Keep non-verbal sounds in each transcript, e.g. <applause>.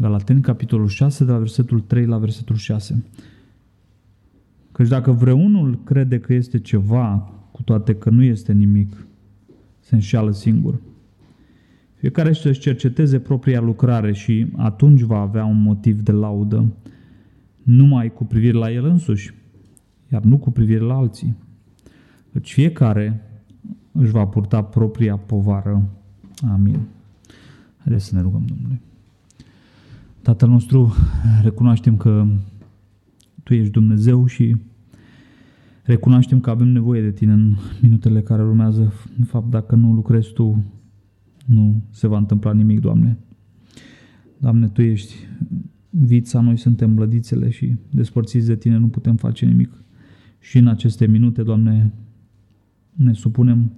Galateni, capitolul 6, de la versetul 3 la versetul 6. Căci dacă vreunul crede că este ceva, cu toate că nu este nimic, se înșeală singur. Fiecare să-și cerceteze propria lucrare și atunci va avea un motiv de laudă, numai cu privire la el însuși, iar nu cu privire la alții. Deci fiecare își va purta propria povară. Amin. Haideți să ne rugăm Domnului. Tatăl nostru, recunoaștem că Tu ești Dumnezeu și recunoaștem că avem nevoie de Tine în minutele care urmează. În fapt, dacă nu lucrezi Tu, nu se va întâmpla nimic, Doamne. Doamne, Tu ești vița, noi suntem blădițele și despărțiți de Tine nu putem face nimic. Și în aceste minute, Doamne, ne supunem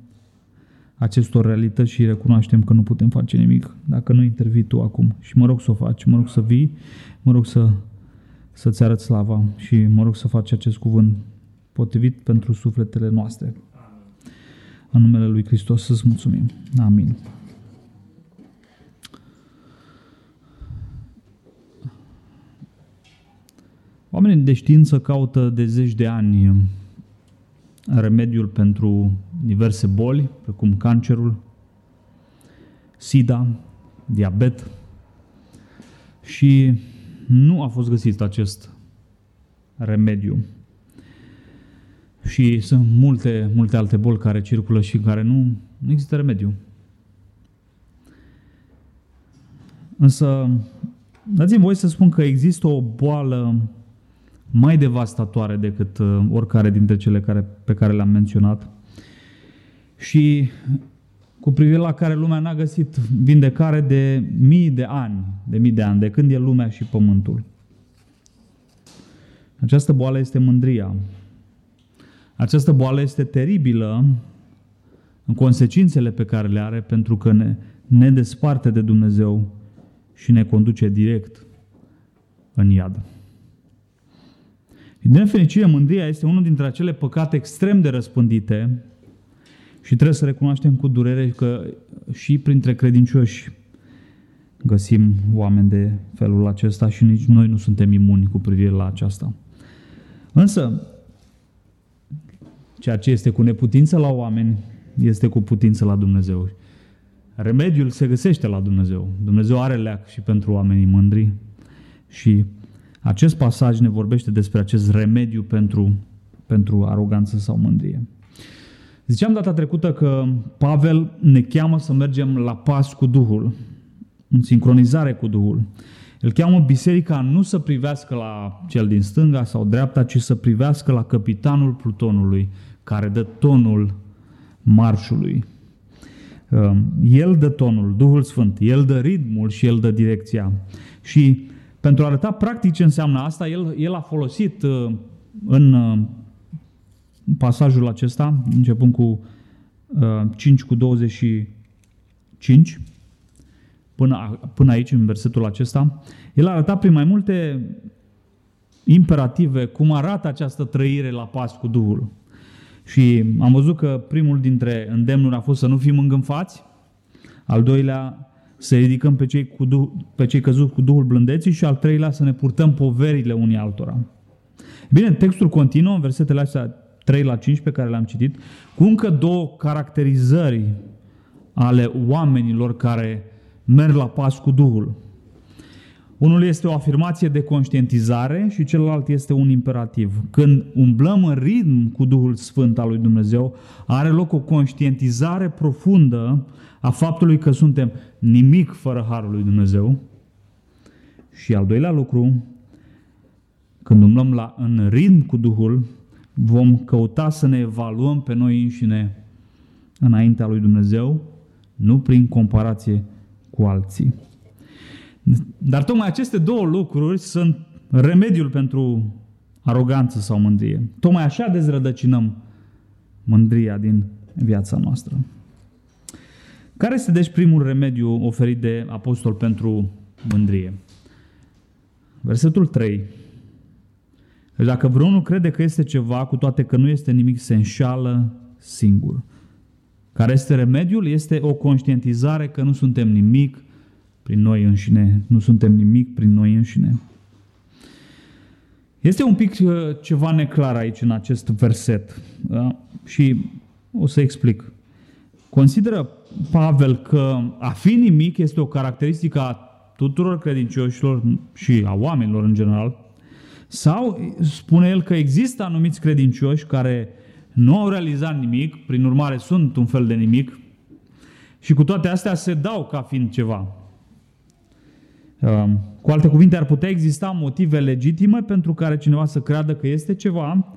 acestor realități și recunoaștem că nu putem face nimic dacă nu intervii Tu acum. Și mă rog să o faci, mă rog să vii, mă rog să, să-ți arăt slava și mă rog să faci acest cuvânt potrivit pentru sufletele noastre. În numele Lui Hristos să-ți mulțumim. Amin. Oamenii de știință caută de zeci de ani remediul pentru diverse boli, precum cancerul, SIDA, diabet și nu a fost găsit acest remediu. Și sunt multe, multe alte boli care circulă și în care nu, nu există remediu. Însă, dați-mi voi să spun că există o boală mai devastatoare decât uh, oricare dintre cele care, pe care le-am menționat și cu privire la care lumea n-a găsit vindecare de mii de ani, de mii de ani, de când e lumea și pământul. Această boală este mândria. Această boală este teribilă în consecințele pe care le are pentru că ne, ne desparte de Dumnezeu și ne conduce direct în iad. Din nefericire, mândria este unul dintre acele păcate extrem de răspândite și trebuie să recunoaștem cu durere că și printre credincioși găsim oameni de felul acesta și nici noi nu suntem imuni cu privire la aceasta. Însă, ceea ce este cu neputință la oameni este cu putință la Dumnezeu. Remediul se găsește la Dumnezeu. Dumnezeu are leac și pentru oamenii mândri și acest pasaj ne vorbește despre acest remediu pentru, pentru aroganță sau mândrie. Ziceam data trecută că Pavel ne cheamă să mergem la pas cu Duhul, în sincronizare cu Duhul. El cheamă biserica nu să privească la cel din stânga sau dreapta, ci să privească la capitanul plutonului, care dă tonul marșului. Um, el dă tonul, Duhul Sfânt, El dă ritmul și El dă direcția. Și pentru a arăta practic ce înseamnă asta, el, el a folosit uh, în uh, pasajul acesta, începând cu 5 uh, cu 25, până, până aici, în versetul acesta, el a arătat prin mai multe imperative cum arată această trăire la pas cu Duhul. Și am văzut că primul dintre îndemnuri a fost să nu fim îngânfați, al doilea să ridicăm pe cei, cu Duh, pe cei căzuți cu Duhul blândeții și al treilea să ne purtăm poverile unii altora. Bine, textul continuă în versetele astea 3 la 5 pe care le-am citit, cu încă două caracterizări ale oamenilor care merg la pas cu Duhul. Unul este o afirmație de conștientizare și celălalt este un imperativ. Când umblăm în ritm cu Duhul Sfânt al lui Dumnezeu, are loc o conștientizare profundă a faptului că suntem nimic fără harul lui Dumnezeu. Și al doilea lucru, când umblăm la, în ritm cu Duhul, vom căuta să ne evaluăm pe noi înșine înaintea lui Dumnezeu, nu prin comparație cu alții. Dar tocmai aceste două lucruri sunt remediul pentru aroganță sau mândrie. Tocmai așa dezrădăcinăm mândria din viața noastră. Care este deci primul remediu oferit de apostol pentru mândrie? Versetul 3. Deci dacă vreunul crede că este ceva, cu toate că nu este nimic, se înșală singur. Care este remediul? Este o conștientizare că nu suntem nimic prin noi înșine, nu suntem nimic prin noi înșine. Este un pic uh, ceva neclar aici în acest verset da? și o să explic. Consideră Pavel că a fi nimic este o caracteristică a tuturor credincioșilor și a oamenilor în general, sau spune el că există anumiți credincioși care nu au realizat nimic, prin urmare sunt un fel de nimic, și cu toate astea se dau ca fiind ceva. Um, cu alte cuvinte, ar putea exista motive legitime pentru care cineva să creadă că este ceva,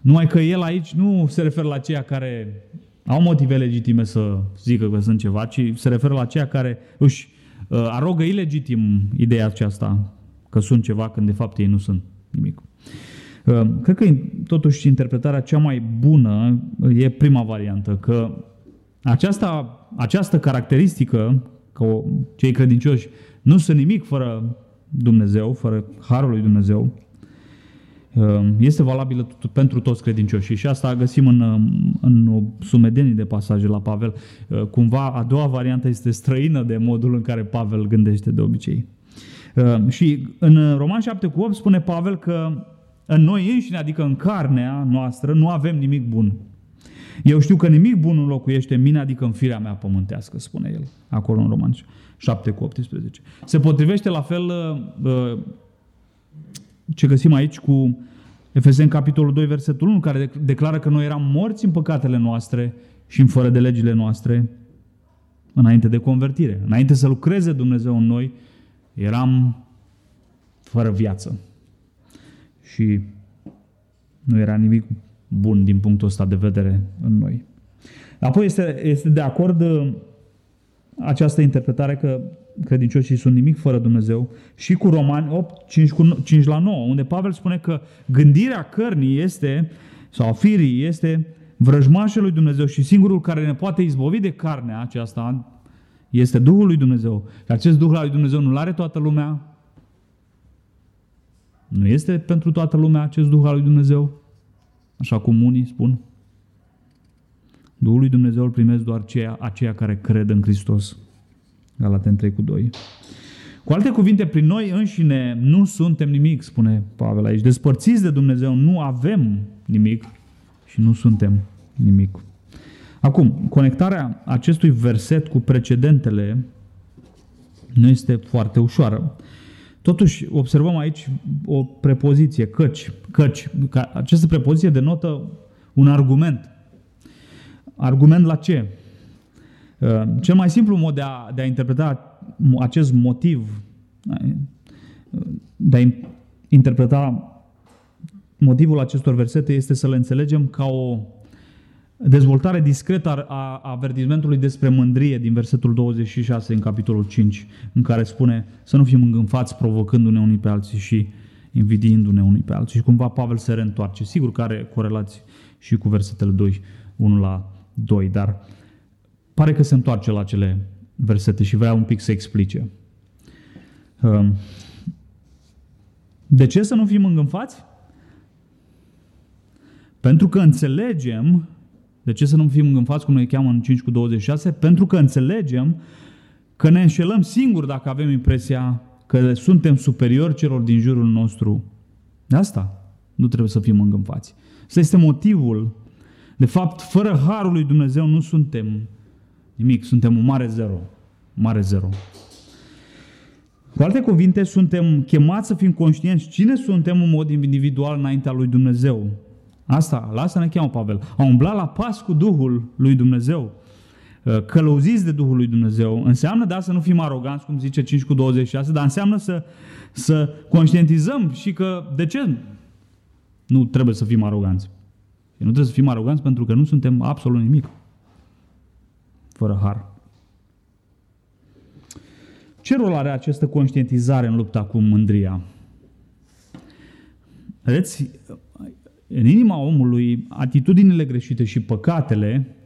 numai că el aici nu se referă la ceea care au motive legitime să zică că sunt ceva, ci se referă la ceea care își uh, arogă ilegitim ideea aceasta că sunt ceva când de fapt ei nu sunt nimic. Uh, cred că totuși interpretarea cea mai bună e prima variantă, că aceasta, această caracteristică, că cei credincioși nu sunt nimic fără Dumnezeu, fără Harul lui Dumnezeu, um, este valabilă pentru toți credincioșii și asta găsim în, um, în o sumedenie de pasaje la Pavel. Uh, cumva a doua variantă este străină de modul în care Pavel gândește de obicei. Um, și în Roman 7 cu 8 spune Pavel că în noi înșine, adică în carnea noastră, nu avem nimic bun. Eu știu că nimic bun nu locuiește în mine, adică în firea mea pământească, spune el, acolo în Roman 7 cu 18. Se potrivește la fel uh, uh, ce găsim aici cu Efeseni capitolul 2, versetul 1, care declară că noi eram morți în păcatele noastre și în fără de legile noastre înainte de convertire. Înainte să lucreze Dumnezeu în noi, eram fără viață. Și nu era nimic bun din punctul ăsta de vedere în noi. Apoi este, este de acord uh, această interpretare că credincioșii sunt nimic fără Dumnezeu și cu Romani 8, 5, cu, 5 la 9, unde Pavel spune că gândirea cărnii este, sau a firii este vrăjmașul lui Dumnezeu și singurul care ne poate izbovi de carnea aceasta este Duhul lui Dumnezeu. Și acest Duh al lui Dumnezeu nu-l are toată lumea. Nu este pentru toată lumea acest Duh al lui Dumnezeu așa cum unii spun. Duhul lui Dumnezeu îl primesc doar aceia, aceia care cred în Hristos. Galaten 3 cu 2. Cu alte cuvinte, prin noi înșine nu suntem nimic, spune Pavel aici. Despărțiți de Dumnezeu, nu avem nimic și nu suntem nimic. Acum, conectarea acestui verset cu precedentele nu este foarte ușoară. Totuși, observăm aici o prepoziție, căci, căci. Această prepoziție denotă un argument. Argument la ce? Uh, cel mai simplu mod de a, de a interpreta acest motiv, de a interpreta motivul acestor versete este să le înțelegem ca o dezvoltare discretă a avertizmentului despre mândrie din versetul 26 în capitolul 5, în care spune să nu fim îngânfați provocându-ne unii pe alții și invidiindu-ne unii pe alții. Și cumva Pavel se reîntoarce. Sigur că are corelații și cu versetele 2, 1 la 2, dar pare că se întoarce la cele versete și vrea un pic să explice. Um, de ce să nu fim îngânfați? Pentru că înțelegem de ce să nu fim îngânfați, cum ne cheamă în 5 cu 26? Pentru că înțelegem că ne înșelăm singuri dacă avem impresia că suntem superiori celor din jurul nostru. De asta nu trebuie să fim îngânfați. Asta este motivul. De fapt, fără harul lui Dumnezeu nu suntem nimic, suntem un mare zero. Mare zero. Cu alte cuvinte, suntem chemați să fim conștienți cine suntem în mod individual înaintea lui Dumnezeu. Asta, la asta ne cheamă Pavel. A umbla la pas cu Duhul lui Dumnezeu, uh, călăuziți de Duhul lui Dumnezeu. Înseamnă, da, să nu fim aroganți, cum zice 5 cu 26, dar înseamnă să, să conștientizăm și că de ce nu trebuie să fim aroganți. Nu trebuie să fim aroganți pentru că nu suntem absolut nimic fără har. Ce rol are această conștientizare în lupta cu mândria? Vedeți, în inima omului, atitudinile greșite și păcatele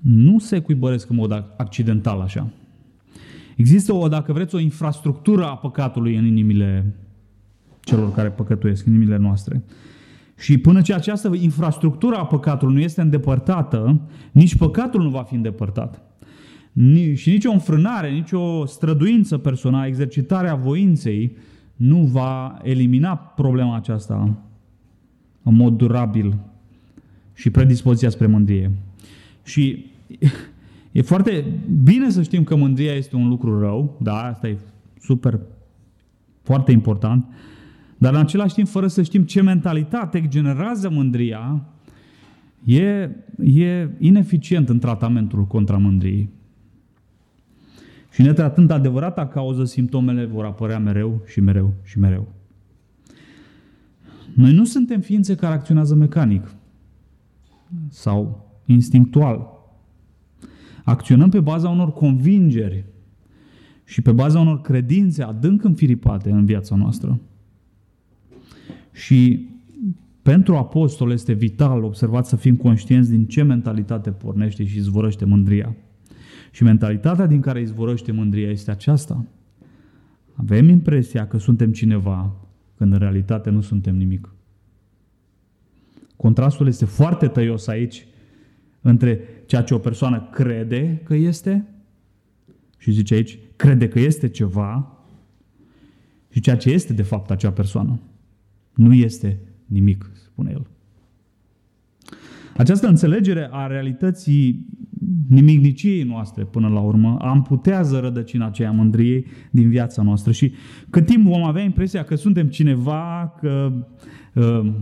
nu se cuibăresc în mod accidental așa. Există, o, dacă vreți, o infrastructură a păcatului în inimile celor care păcătuiesc, în inimile noastre. Și până ce această infrastructură a păcatului nu este îndepărtată, nici păcatul nu va fi îndepărtat. și nicio înfrânare, nicio străduință personală, exercitarea voinței nu va elimina problema aceasta în mod durabil și predispoziția spre mândrie. Și <laughs> e foarte bine să știm că mândria este un lucru rău, da, asta e super, foarte important, dar în același timp, fără să știm ce mentalitate generează mândria, e, e ineficient în tratamentul contra mândriei. Și netratând adevărata cauză, simptomele vor apărea mereu și mereu și mereu. Noi nu suntem ființe care acționează mecanic sau instinctual. Acționăm pe baza unor convingeri și pe baza unor credințe adânc înfiripate în viața noastră. Și pentru apostol este vital, observat, să fim conștienți din ce mentalitate pornește și izvorăște mândria. Și mentalitatea din care izvorăște mândria este aceasta. Avem impresia că suntem cineva, când în realitate nu suntem nimic. Contrastul este foarte tăios aici între ceea ce o persoană crede că este și zice aici, crede că este ceva și ceea ce este de fapt acea persoană. Nu este nimic, spune el. Această înțelegere a realității nimicniciei noastre până la urmă amputează rădăcina aceea mândriei din viața noastră și cât timp vom avea impresia că suntem cineva, că uh,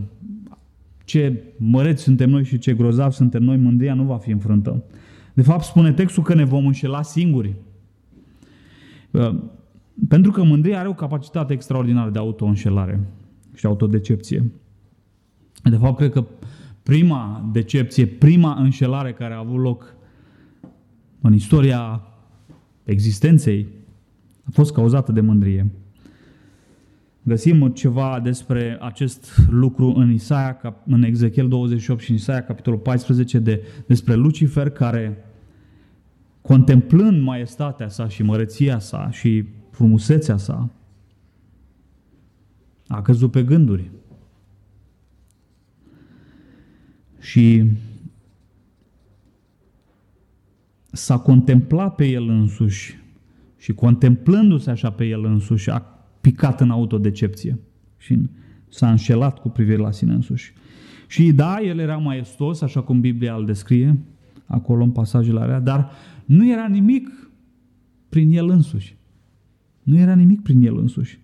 ce măreți suntem noi și ce grozav suntem noi, mândria nu va fi înfrântă. De fapt, spune textul că ne vom înșela singuri. Uh, pentru că mândria are o capacitate extraordinară de auto-înșelare și autodecepție. De fapt, cred că prima decepție, prima înșelare care a avut loc în istoria existenței a fost cauzată de mândrie. Găsim ceva despre acest lucru în Isaia, în Ezechiel 28 și în Isaia, capitolul 14, de, despre Lucifer, care, contemplând maestatea sa și măreția sa și frumusețea sa, a căzut pe gânduri. Și s-a contemplat pe el însuși și contemplându-se așa pe el însuși, a picat în autodecepție și s-a înșelat cu privire la sine însuși. Și da, el era maestos, așa cum Biblia îl descrie, acolo în pasajele alea, dar nu era nimic prin el însuși. Nu era nimic prin el însuși.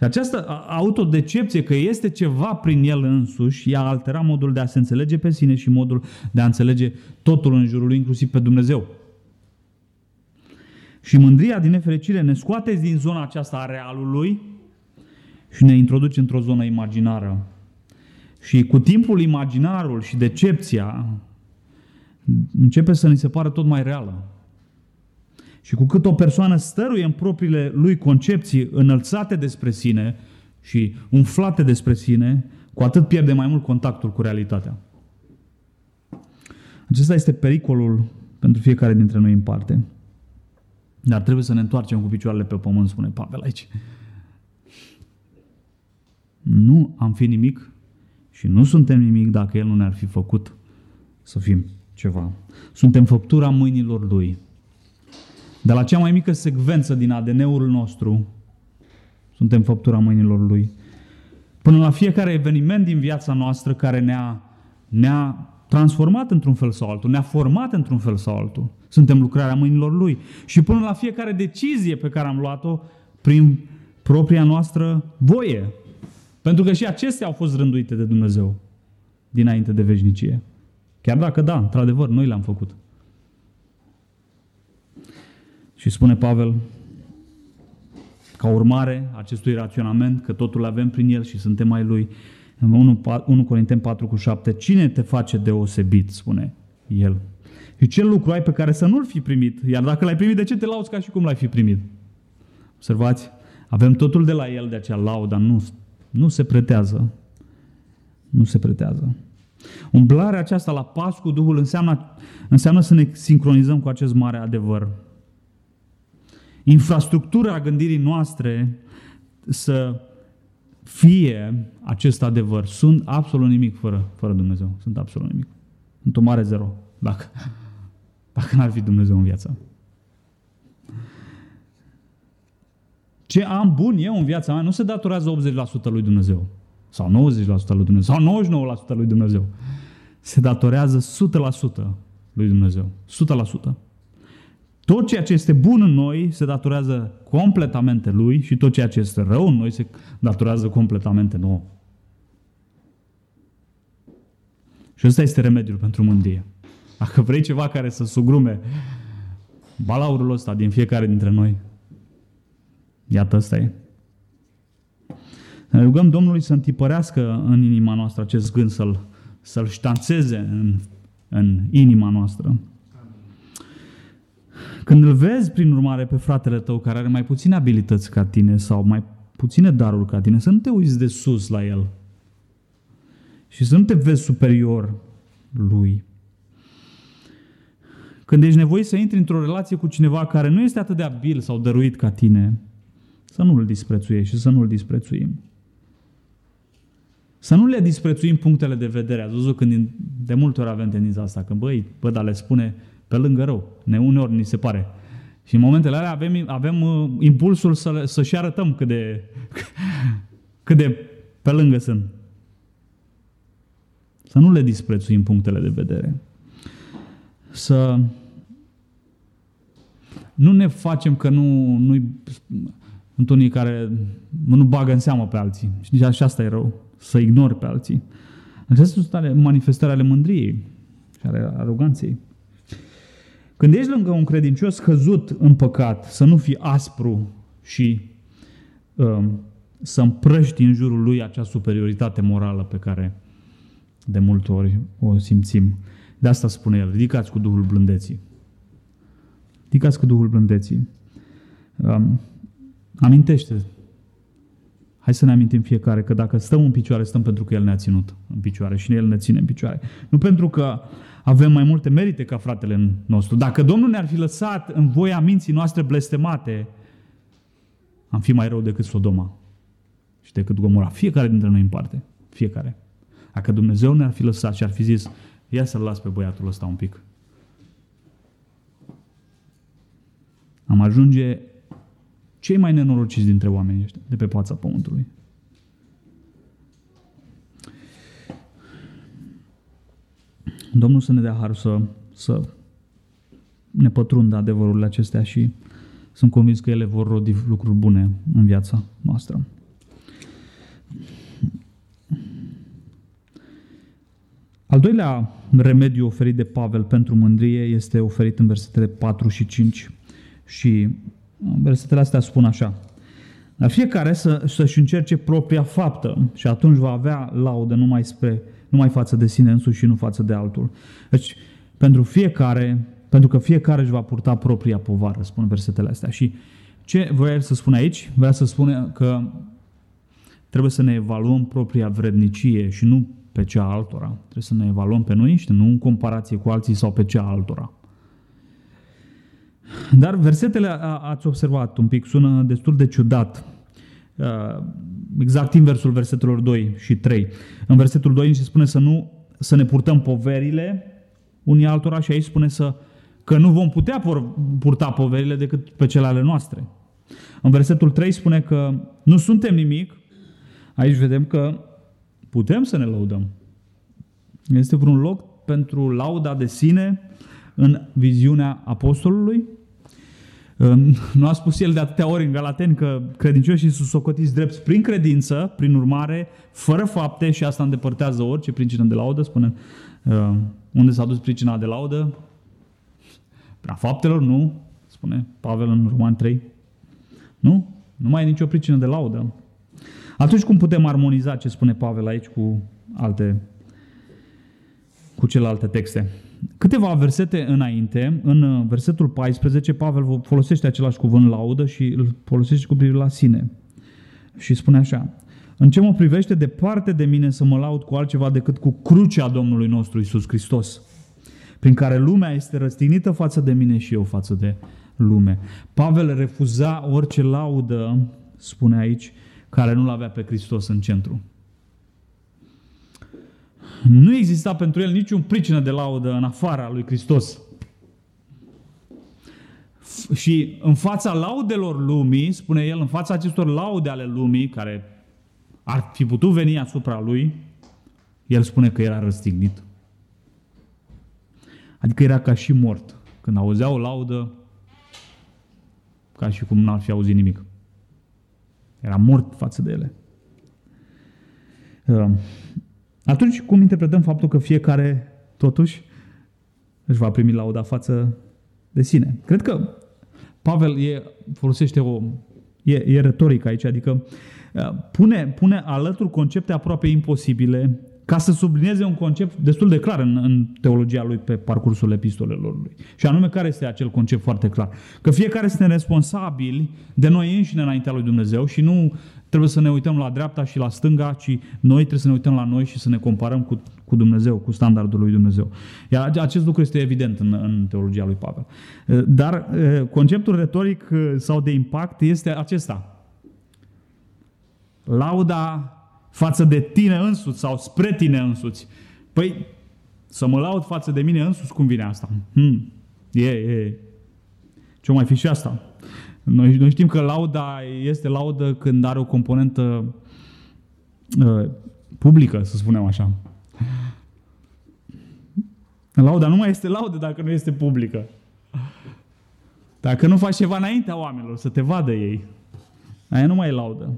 Și această autodecepție că este ceva prin el însuși, ea altera modul de a se înțelege pe sine și modul de a înțelege totul în jurul lui, inclusiv pe Dumnezeu. Și mândria, din nefericire, ne scoate din zona aceasta a realului și ne introduce într-o zonă imaginară. Și cu timpul imaginarul și decepția începe să ni se pară tot mai reală. Și cu cât o persoană stăruie în propriile lui concepții înălțate despre sine și umflate despre sine, cu atât pierde mai mult contactul cu realitatea. Acesta este pericolul pentru fiecare dintre noi în parte. Dar trebuie să ne întoarcem cu picioarele pe pământ, spune Pavel aici. Nu am fi nimic și nu suntem nimic dacă El nu ne-ar fi făcut să fim ceva. Suntem făptura mâinilor Lui. De la cea mai mică secvență din ADN-ul nostru, suntem făptura mâinilor Lui. Până la fiecare eveniment din viața noastră care ne-a, ne-a transformat într-un fel sau altul, ne-a format într-un fel sau altul. Suntem lucrarea mâinilor Lui. Și până la fiecare decizie pe care am luat-o prin propria noastră voie. Pentru că și acestea au fost rânduite de Dumnezeu dinainte de veșnicie. Chiar dacă, da, într-adevăr, noi le-am făcut. Și spune Pavel, ca urmare acestui raționament, că totul avem prin el și suntem mai lui, în 1, 1 Corinteni 4 cu 7, cine te face deosebit, spune el. Și ce lucru ai pe care să nu-l fi primit? Iar dacă l-ai primit, de ce te lauzi ca și cum l-ai fi primit? Observați? Avem totul de la el, de acea laudă, nu, nu se pretează. Nu se pretează. Umblarea aceasta la pas cu Duhul înseamnă, înseamnă să ne sincronizăm cu acest mare adevăr infrastructura gândirii noastre să fie acest adevăr. Sunt absolut nimic fără, fără Dumnezeu. Sunt absolut nimic. Sunt o mare zero. Dacă, dacă n-ar fi Dumnezeu în viața. Ce am bun eu în viața mea nu se datorează 80% lui Dumnezeu. Sau 90% lui Dumnezeu. Sau 99% lui Dumnezeu. Se datorează 100% lui Dumnezeu. 100%. Tot ceea ce este bun în noi se datorează completamente lui și tot ceea ce este rău în noi se datorează completamente nouă. Și ăsta este remediul pentru mândrie. Dacă vrei ceva care să sugrume balaurul ăsta din fiecare dintre noi, iată ăsta e. Ne rugăm Domnului să întipărească în inima noastră acest gând, să-l, să-l ștanțeze în, în inima noastră. Când îl vezi, prin urmare, pe fratele tău care are mai puține abilități ca tine sau mai puține daruri ca tine, să nu te uiți de sus la el și să nu te vezi superior lui. Când ești nevoit să intri într-o relație cu cineva care nu este atât de abil sau dăruit ca tine, să nu-l disprețuiești și să nu-l disprețuim. Să nu le disprețuim punctele de vedere. Ați văzut când de multe ori avem tendința asta, că băi, bă, dar le spune pe lângă rău. Ne uneori ni se pare. Și în momentele alea avem, avem uh, impulsul să, să-și arătăm cât de, <laughs> cât de pe lângă sunt. Să nu le disprețuim punctele de vedere. Să nu ne facem că nu, nu sunt unii care nu bagă în seamă pe alții. Și așa asta e rău, să ignori pe alții. Acestea sunt manifestări ale mândriei și ale aroganței. Când ești lângă un credincios căzut în păcat, să nu fii aspru și uh, să împrăști în jurul lui acea superioritate morală pe care de multe ori o simțim. De asta spune el, ridicați cu Duhul blândeții. Ridicați cu Duhul blândeții. Um, amintește Hai să ne amintim fiecare că dacă stăm în picioare, stăm pentru că El ne-a ținut în picioare și El ne ține în picioare. Nu pentru că avem mai multe merite ca fratele nostru. Dacă Domnul ne-ar fi lăsat în voia minții noastre blestemate, am fi mai rău decât Sodoma și decât Gomora. Fiecare dintre noi în parte. Fiecare. Dacă Dumnezeu ne-ar fi lăsat și ar fi zis, ia să-l las pe băiatul ăsta un pic. Am ajunge cei mai nenorociți dintre oamenii ăștia de pe fața pământului. Domnul să ne dea har să, să ne pătrundă adevărurile acestea și sunt convins că ele vor rodi lucruri bune în viața noastră. Al doilea remediu oferit de Pavel pentru mândrie este oferit în versetele 4 și 5 și versetele astea spun așa. Dar fiecare să, să-și încerce propria faptă și atunci va avea laudă numai, spre, numai față de sine însuși și nu față de altul. Deci, pentru fiecare, pentru că fiecare își va purta propria povară, spun versetele astea. Și ce voia el să spune aici? Vrea să spune că trebuie să ne evaluăm propria vrednicie și nu pe cea altora. Trebuie să ne evaluăm pe noi și nu în comparație cu alții sau pe cea altora. Dar versetele, ați observat un pic, sună destul de ciudat. Exact inversul versetelor 2 și 3. În versetul 2 se spune să nu să ne purtăm poverile unii altora și aici spune să, că nu vom putea purta poverile decât pe cele ale noastre. În versetul 3 spune că nu suntem nimic. Aici vedem că putem să ne lăudăm. Este vreun loc pentru lauda de sine în viziunea apostolului? Nu a spus el de atâtea ori în Galateni că credincioșii sunt socotiți drept prin credință, prin urmare, fără fapte și asta îndepărtează orice pricină de laudă. Spune, uh, unde s-a dus pricina de laudă? Prea faptelor? Nu, spune Pavel în Roman 3. Nu? Nu mai e nicio pricină de laudă. Atunci cum putem armoniza ce spune Pavel aici cu alte cu celelalte texte? Câteva versete înainte, în uh, versetul 14, Pavel folosește același cuvânt laudă și îl folosește cu privire la sine. Și spune așa, în ce mă privește, departe de mine să mă laud cu altceva decât cu crucea Domnului nostru Isus Hristos, prin care lumea este răstignită față de mine și eu față de lume. Pavel refuza orice laudă, spune aici, care nu-L avea pe Hristos în centru. Nu exista pentru el niciun pricină de laudă în afara lui Hristos. și în fața laudelor lumii, spune el, în fața acestor laude ale lumii, care ar fi putut veni asupra lui, el spune că era răstignit. Adică era ca și mort. Când auzea o laudă, ca și cum n-ar fi auzit nimic. Era mort față de ele. Ehm, atunci, cum interpretăm faptul că fiecare, totuși, își va primi lauda față de sine? Cred că Pavel e, folosește o... E, e retoric aici, adică pune, pune alături concepte aproape imposibile ca să sublinieze un concept destul de clar în, în teologia lui pe parcursul epistolelor lui. Și anume, care este acel concept foarte clar? Că fiecare suntem responsabili de noi înșine înaintea lui Dumnezeu și nu trebuie să ne uităm la dreapta și la stânga, ci noi trebuie să ne uităm la noi și să ne comparăm cu, cu Dumnezeu, cu standardul lui Dumnezeu. Iar acest lucru este evident în, în teologia lui Pavel. Dar conceptul retoric sau de impact este acesta. Lauda față de tine însuți sau spre tine însuți. Păi, să mă laud față de mine însuți, cum vine asta? Hmm. E, e. Ce mai fi și asta? Noi, noi știm că lauda este laudă când are o componentă uh, publică, să spunem așa. Lauda nu mai este laudă dacă nu este publică. Dacă nu faci ceva înaintea oamenilor, să te vadă ei, aia nu mai e laudă.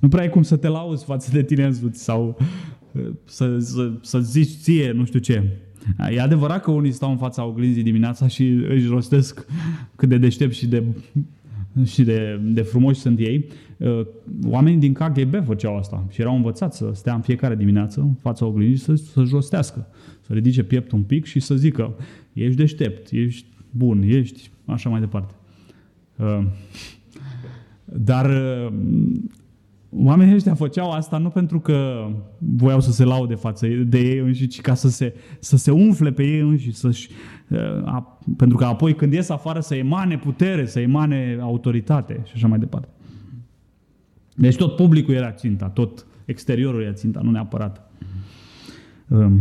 Nu prea ai cum să te lauzi față de tine însuți sau uh, să, să, să zici ție nu știu ce. E adevărat că unii stau în fața oglinzii dimineața și își rostesc cât de deștept și de, și de, de frumoși sunt ei. Uh, oamenii din KGB făceau asta și erau învățați să stea în fiecare dimineață în fața oglinzii și să, să rostească, să ridice pieptul un pic și să zică ești deștept, ești bun, ești așa mai departe. Uh, dar Oamenii ăștia făceau asta nu pentru că voiau să se laude față de ei înși, ci ca să se, să se umfle pe ei înși, să-și, uh, a, pentru că apoi când ies afară să emane putere, să emane autoritate și așa mai departe. Deci tot publicul era ținta, tot exteriorul era ținta, nu neapărat um,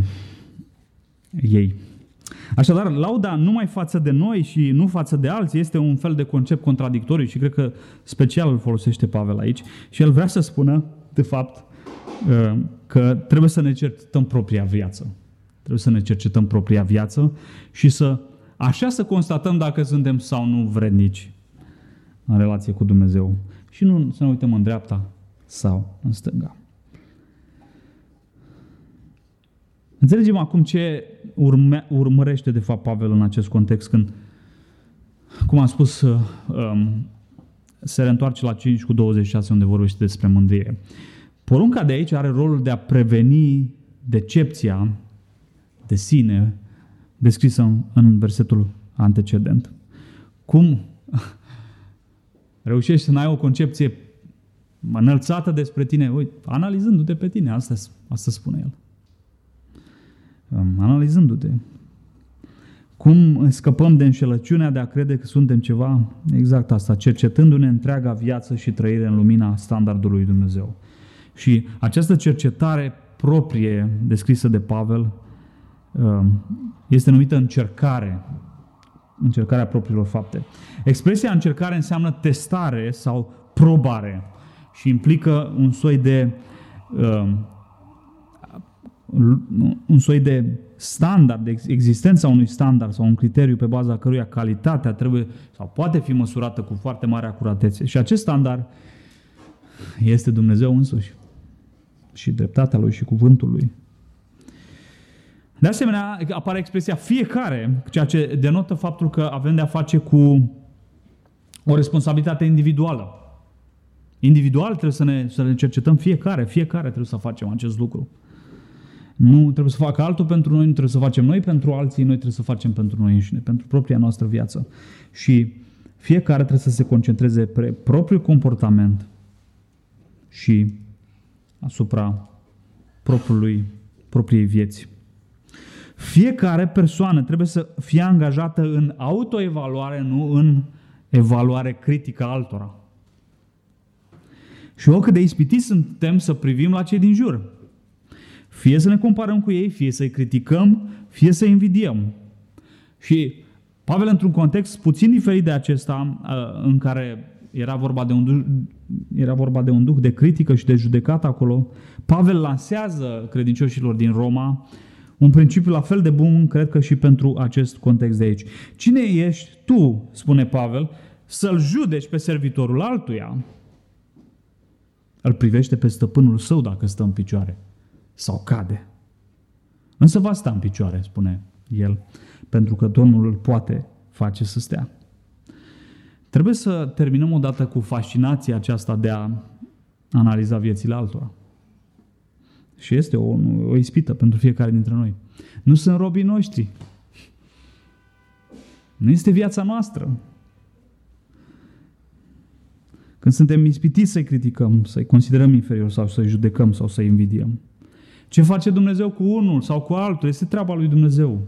ei. Așadar, lauda numai față de noi și nu față de alții este un fel de concept contradictoriu și cred că special îl folosește Pavel aici. Și el vrea să spună, de fapt, uh, că trebuie să ne cercetăm propria viață. Trebuie să ne cercetăm propria viață și să așa să constatăm dacă suntem sau nu vrednici în relație cu Dumnezeu. Și nu să ne uităm în dreapta sau în stânga. Înțelegem acum ce urme, urmărește de fapt Pavel în acest context când, cum am spus, uh, um, se reîntoarce la 5 cu 26 unde vorbește despre mândrie. Porunca de aici are rolul de a preveni decepția de sine descrisă în, în versetul antecedent. Cum reușești să n-ai o concepție înălțată despre tine, uite, analizându-te pe tine, asta, asta spune el analizându-te. Cum scăpăm de înșelăciunea de a crede că suntem ceva? Exact asta, cercetându-ne întreaga viață și trăire în lumina standardului Dumnezeu. Și această cercetare proprie descrisă de Pavel um, este numită încercare, încercarea propriilor fapte. Expresia încercare înseamnă testare sau probare și implică un soi de um, un soi de standard, de existența unui standard sau un criteriu pe baza căruia calitatea trebuie sau poate fi măsurată cu foarte mare acuratețe. Și acest standard este Dumnezeu însuși și dreptatea Lui și cuvântul Lui. De asemenea, apare expresia fiecare, ceea ce denotă faptul că avem de a face cu o responsabilitate individuală. Individual trebuie să ne, să ne cercetăm fiecare, fiecare trebuie să facem acest lucru. Nu trebuie să facă altul pentru noi, nu trebuie să facem noi pentru alții, noi trebuie să facem pentru noi înșine, pentru propria noastră viață. Și fiecare trebuie să se concentreze pe propriul comportament și asupra propriului, propriei vieți. Fiecare persoană trebuie să fie angajată în autoevaluare, nu în evaluare critică altora. Și oricât de ispitiți suntem să privim la cei din jur. Fie să ne comparăm cu ei, fie să-i criticăm, fie să-i invidiem. Și Pavel, într-un context puțin diferit de acesta, uh, în care era vorba de un duh, era vorba de, un duh de critică și de judecată acolo, Pavel lansează credincioșilor din Roma un principiu la fel de bun, cred că și pentru acest context de aici. Cine ești tu, spune Pavel, să-l judeci pe servitorul altuia? Îl privește pe stăpânul său dacă stă în picioare sau cade. Însă va sta în picioare, spune el, pentru că Domnul îl poate face să stea. Trebuie să terminăm odată cu fascinația aceasta de a analiza viețile altora. Și este o, o ispită pentru fiecare dintre noi. Nu sunt robii noștri. Nu este viața noastră. Când suntem ispitiți să-i criticăm, să-i considerăm inferior sau să-i judecăm sau să-i invidiem. Ce face Dumnezeu cu unul sau cu altul este treaba lui Dumnezeu.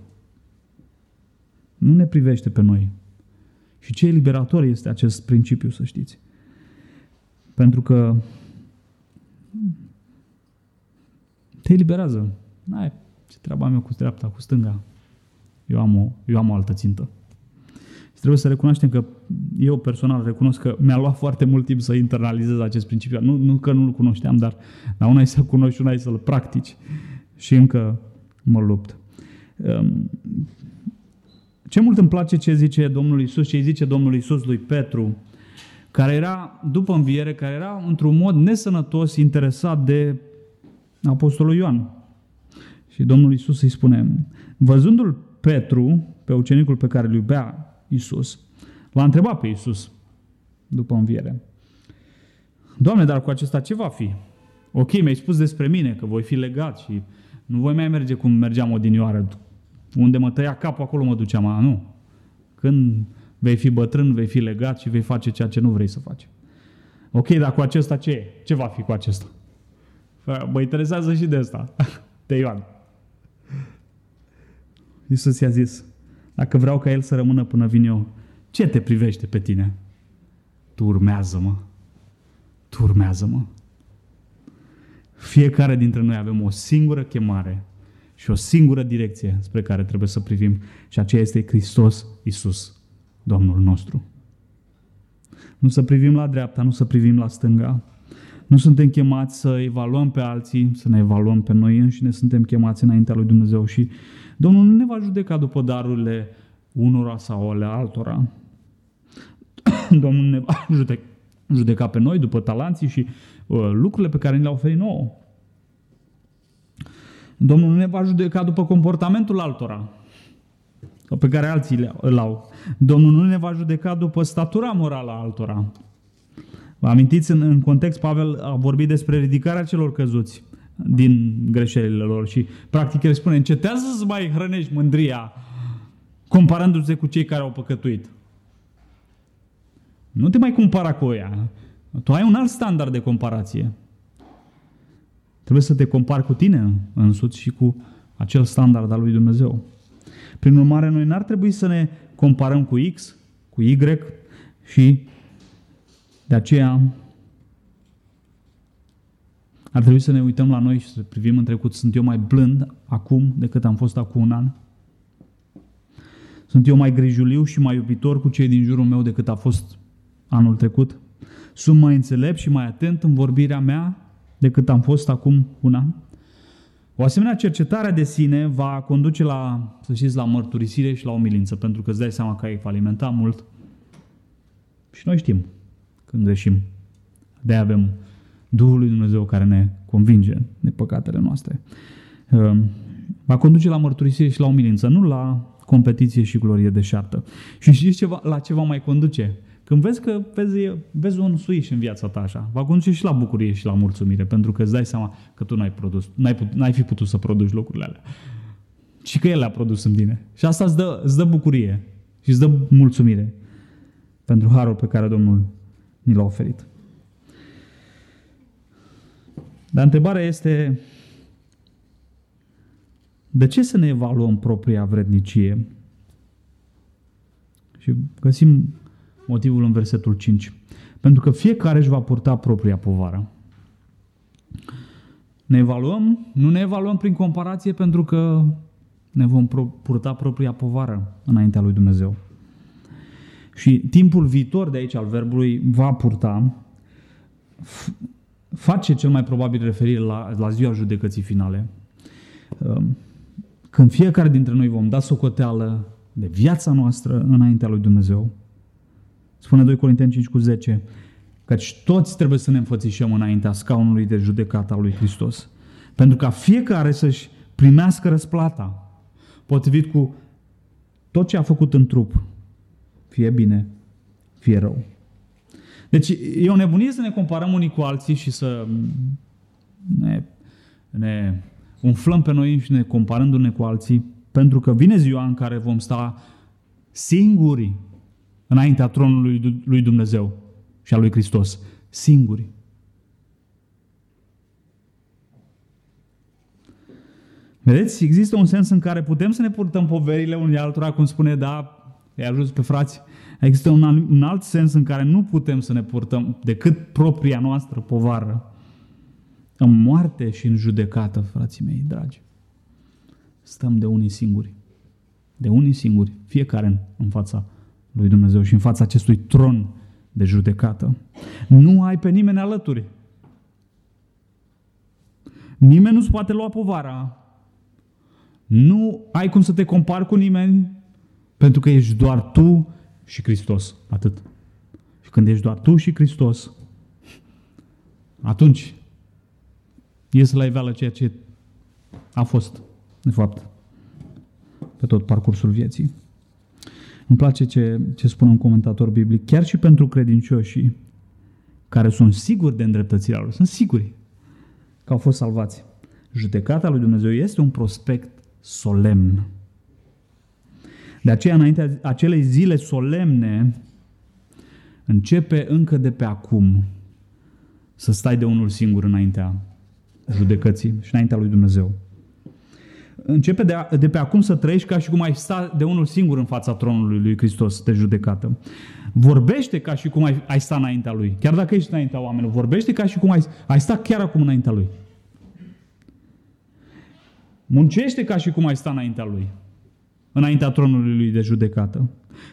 Nu ne privește pe noi. Și ce liberator este acest principiu, să știți. Pentru că te eliberează. N-ai ce treaba mea cu dreapta, cu stânga. Eu am o, eu am o altă țintă. Și trebuie să recunoaștem că eu personal recunosc că mi-a luat foarte mult timp să internalizez acest principiu. Nu, nu că nu-l cunoșteam, dar, dar una e să cunoști și una e să-l practici. Și încă mă lupt. Um, ce mult îmi place ce zice Domnul Isus, ce zice Domnul Isus lui Petru, care era, după înviere, care era într-un mod nesănătos interesat de Apostolul Ioan. Și Domnul Isus îi spune, văzându-l Petru, pe ucenicul pe care îl iubea Isus, l-a întrebat pe Isus după înviere. Doamne, dar cu acesta ce va fi? Ok, mi-ai spus despre mine că voi fi legat și nu voi mai merge cum mergeam odinioară. Unde mă tăia capul, acolo mă duceam. A, nu. Când vei fi bătrân, vei fi legat și vei face ceea ce nu vrei să faci. Ok, dar cu acesta ce Ce va fi cu acesta? Mă interesează și de asta. <laughs> De Ioan. Iisus i-a zis, dacă vreau ca El să rămână până vin eu, ce te privește pe tine? Tu urmează-mă. Tu urmează-mă. Fiecare dintre noi avem o singură chemare și o singură direcție spre care trebuie să privim și aceea este Hristos Iisus, Domnul nostru. Nu să privim la dreapta, nu să privim la stânga, nu suntem chemați să evaluăm pe alții, să ne evaluăm pe noi înșine, suntem chemați înaintea lui Dumnezeu și Domnul nu ne va judeca după darurile unora sau ale altora. <coughs> Domnul ne va judeca, judeca pe noi după talanții și uh, lucrurile pe care ni le-a oferit nouă. Domnul nu ne va judeca după comportamentul altora sau pe care alții îl au. Domnul nu ne va judeca după statura morală a altora. Vă amintiți, în, în context, Pavel a vorbit despre ridicarea celor căzuți din greșelile lor și practic el spune, încetează să mai hrănești mândria comparându-te cu cei care au păcătuit. Nu te mai compara cu ea. Tu ai un alt standard de comparație. Trebuie să te compari cu tine însuți și cu acel standard al lui Dumnezeu. Prin urmare, noi n-ar trebui să ne comparăm cu X, cu Y și de aceea ar trebui să ne uităm la noi și să privim în trecut. Sunt eu mai blând acum decât am fost acum un an? Sunt eu mai grijuliu și mai iubitor cu cei din jurul meu decât a fost anul trecut? Sunt mai înțelept și mai atent în vorbirea mea decât am fost acum un an? O asemenea cercetare de sine va conduce la, să știți, la mărturisire și la umilință, pentru că îți dai seama că ai falimentat mult. Și noi știm când greșim. de avem Duhul lui Dumnezeu care ne convinge de păcatele noastre. Ehm, va conduce la mărturisire și la umilință, nu la competiție și glorie deșartă. Și știți ceva, la ce va mai conduce? Când vezi că vezi, vezi un suiș în viața ta așa, va conduce și la bucurie și la mulțumire, pentru că îți dai seama că tu n-ai, produs, n-ai, put, n-ai fi putut să produci lucrurile alea. Și că El le-a produs în tine. Și asta îți dă, îți dă bucurie și îți dă mulțumire pentru harul pe care Domnul ni l-a oferit. Dar întrebarea este, de ce să ne evaluăm propria vrednicie? Și găsim motivul în versetul 5. Pentru că fiecare își va purta propria povară. Ne evaluăm, nu ne evaluăm prin comparație pentru că ne vom purta propria povară înaintea lui Dumnezeu. Și timpul viitor de aici al verbului va purta, face cel mai probabil referire la, la ziua judecății finale, um, când fiecare dintre noi vom da socoteală de viața noastră înaintea lui Dumnezeu. Spune 2 Corinteni 5 cu 10, căci toți trebuie să ne înfățișăm înaintea scaunului de judecată al lui Hristos. Pentru ca fiecare să-și primească răsplata, potrivit cu tot ce a făcut în trup, fie bine, fie rău. Deci e o nebunie să ne comparăm unii cu alții și să ne, ne umflăm pe noi și ne comparându-ne cu alții, pentru că vine ziua în care vom sta singuri înaintea tronului lui Dumnezeu și al lui Hristos. Singuri. Vedeți, există un sens în care putem să ne purtăm poverile unii altora, cum spune, da, i ajuns pe frați. Există un, un alt sens în care nu putem să ne purtăm decât propria noastră povară. În moarte și în judecată, frații mei dragi. Stăm de unii singuri. De unii singuri, fiecare în, în fața lui Dumnezeu și în fața acestui tron de judecată. Nu ai pe nimeni alături. Nimeni nu-ți poate lua povara. Nu ai cum să te compari cu nimeni pentru că ești doar tu și Hristos. Atât. Și când ești doar tu și Hristos, atunci iese la iveală ceea ce a fost, de fapt, pe tot parcursul vieții. Îmi place ce, ce spune un comentator biblic, chiar și pentru credincioșii care sunt siguri de îndreptățirea lor, sunt siguri că au fost salvați. Judecata lui Dumnezeu este un prospect solemn. De aceea, înainte acelei zile solemne, începe încă de pe acum să stai de unul singur înaintea judecății și înaintea lui Dumnezeu. Începe de, de pe acum să trăiești ca și cum ai sta de unul singur în fața tronului lui Hristos de judecată. Vorbește ca și cum ai, ai sta înaintea lui. Chiar dacă ești înaintea oamenilor, vorbește ca și cum ai, ai sta chiar acum înaintea lui. Muncește ca și cum ai sta înaintea lui, înaintea tronului lui de judecată.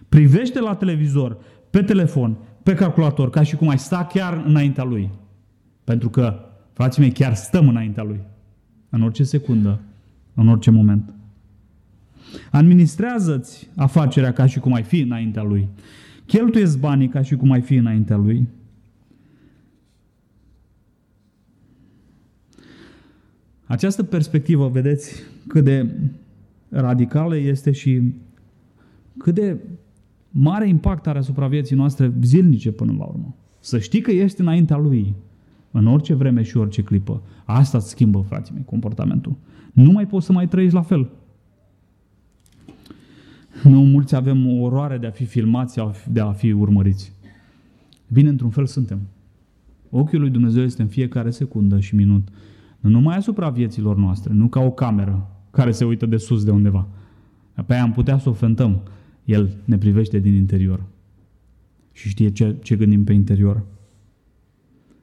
Privește la televizor, pe telefon, pe calculator, ca și cum ai sta chiar înaintea lui. Pentru că, frații mei, chiar stăm înaintea lui. În orice secundă, în orice moment. Administrează-ți afacerea ca și cum ai fi înaintea lui. cheltuie banii ca și cum ai fi înaintea lui. Această perspectivă, vedeți cât de radicală este și cât de mare impact are asupra vieții noastre zilnice până la urmă. Să știi că ești înaintea Lui în orice vreme și orice clipă. Asta îți schimbă, frații mei, comportamentul. Nu mai poți să mai trăiești la fel. Nu mulți avem o oroare de a fi filmați, de a fi urmăriți. Bine, într-un fel suntem. Ochiul lui Dumnezeu este în fiecare secundă și minut nu numai asupra vieților noastre, nu ca o cameră care se uită de sus de undeva. Pe aia am putea să o fentăm. El ne privește din interior și știe ce, ce gândim pe interior.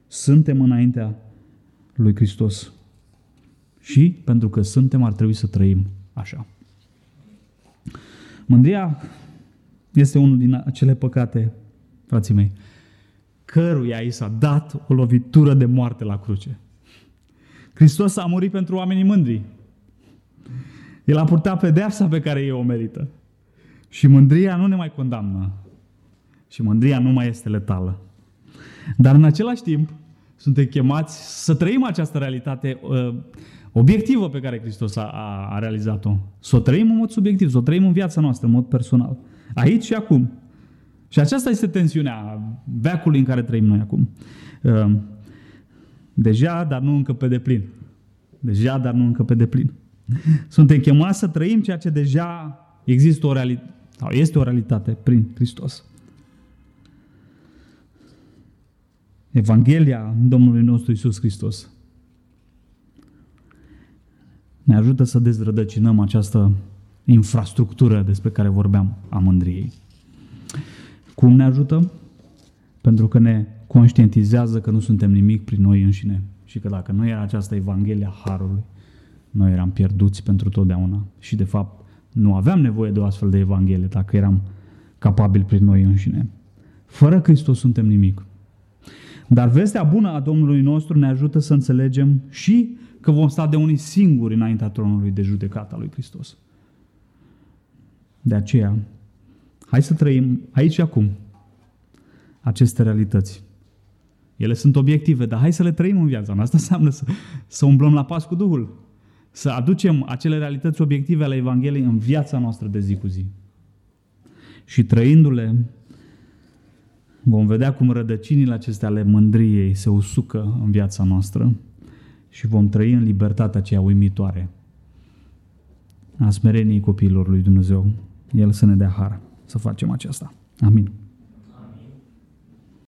Suntem înaintea lui Hristos. Și pentru că suntem, ar trebui să trăim așa. Mândria este unul din acele păcate, frații mei, căruia i s-a dat o lovitură de moarte la cruce. Hristos a murit pentru oamenii mândri. El a purtat pedeapsa pe care ei o merită. Și mândria nu ne mai condamnă. Și mândria nu mai este letală. Dar în același timp, suntem chemați să trăim această realitate uh, obiectivă pe care Hristos a, a, a realizat-o. Să o trăim în mod subiectiv, să o trăim în viața noastră, în mod personal. Aici și acum. Și aceasta este tensiunea veacului în care trăim noi acum. Uh, Deja, dar nu încă pe deplin. Deja, dar nu încă pe deplin. Suntem chemați să trăim ceea ce deja există o realitate, sau este o realitate prin Hristos. Evanghelia Domnului nostru Isus Hristos ne ajută să dezrădăcinăm această infrastructură despre care vorbeam a mândriei. Cum ne ajută? Pentru că ne conștientizează că nu suntem nimic prin noi înșine și că dacă nu era această Evanghelia Harului, noi eram pierduți pentru totdeauna și de fapt nu aveam nevoie de o astfel de Evanghelie dacă eram capabili prin noi înșine. Fără Hristos suntem nimic. Dar vestea bună a Domnului nostru ne ajută să înțelegem și că vom sta de unii singuri înaintea tronului de judecată lui Hristos. De aceea, hai să trăim aici și acum aceste realități. Ele sunt obiective, dar hai să le trăim în viața noastră. Asta înseamnă să, să umblăm la pas cu Duhul. Să aducem acele realități obiective ale Evangheliei în viața noastră de zi cu zi. Și trăindu-le, vom vedea cum rădăcinile acestea ale mândriei se usucă în viața noastră și vom trăi în libertatea aceea uimitoare a smereniei copiilor lui Dumnezeu. El să ne dea har să facem aceasta. Amin.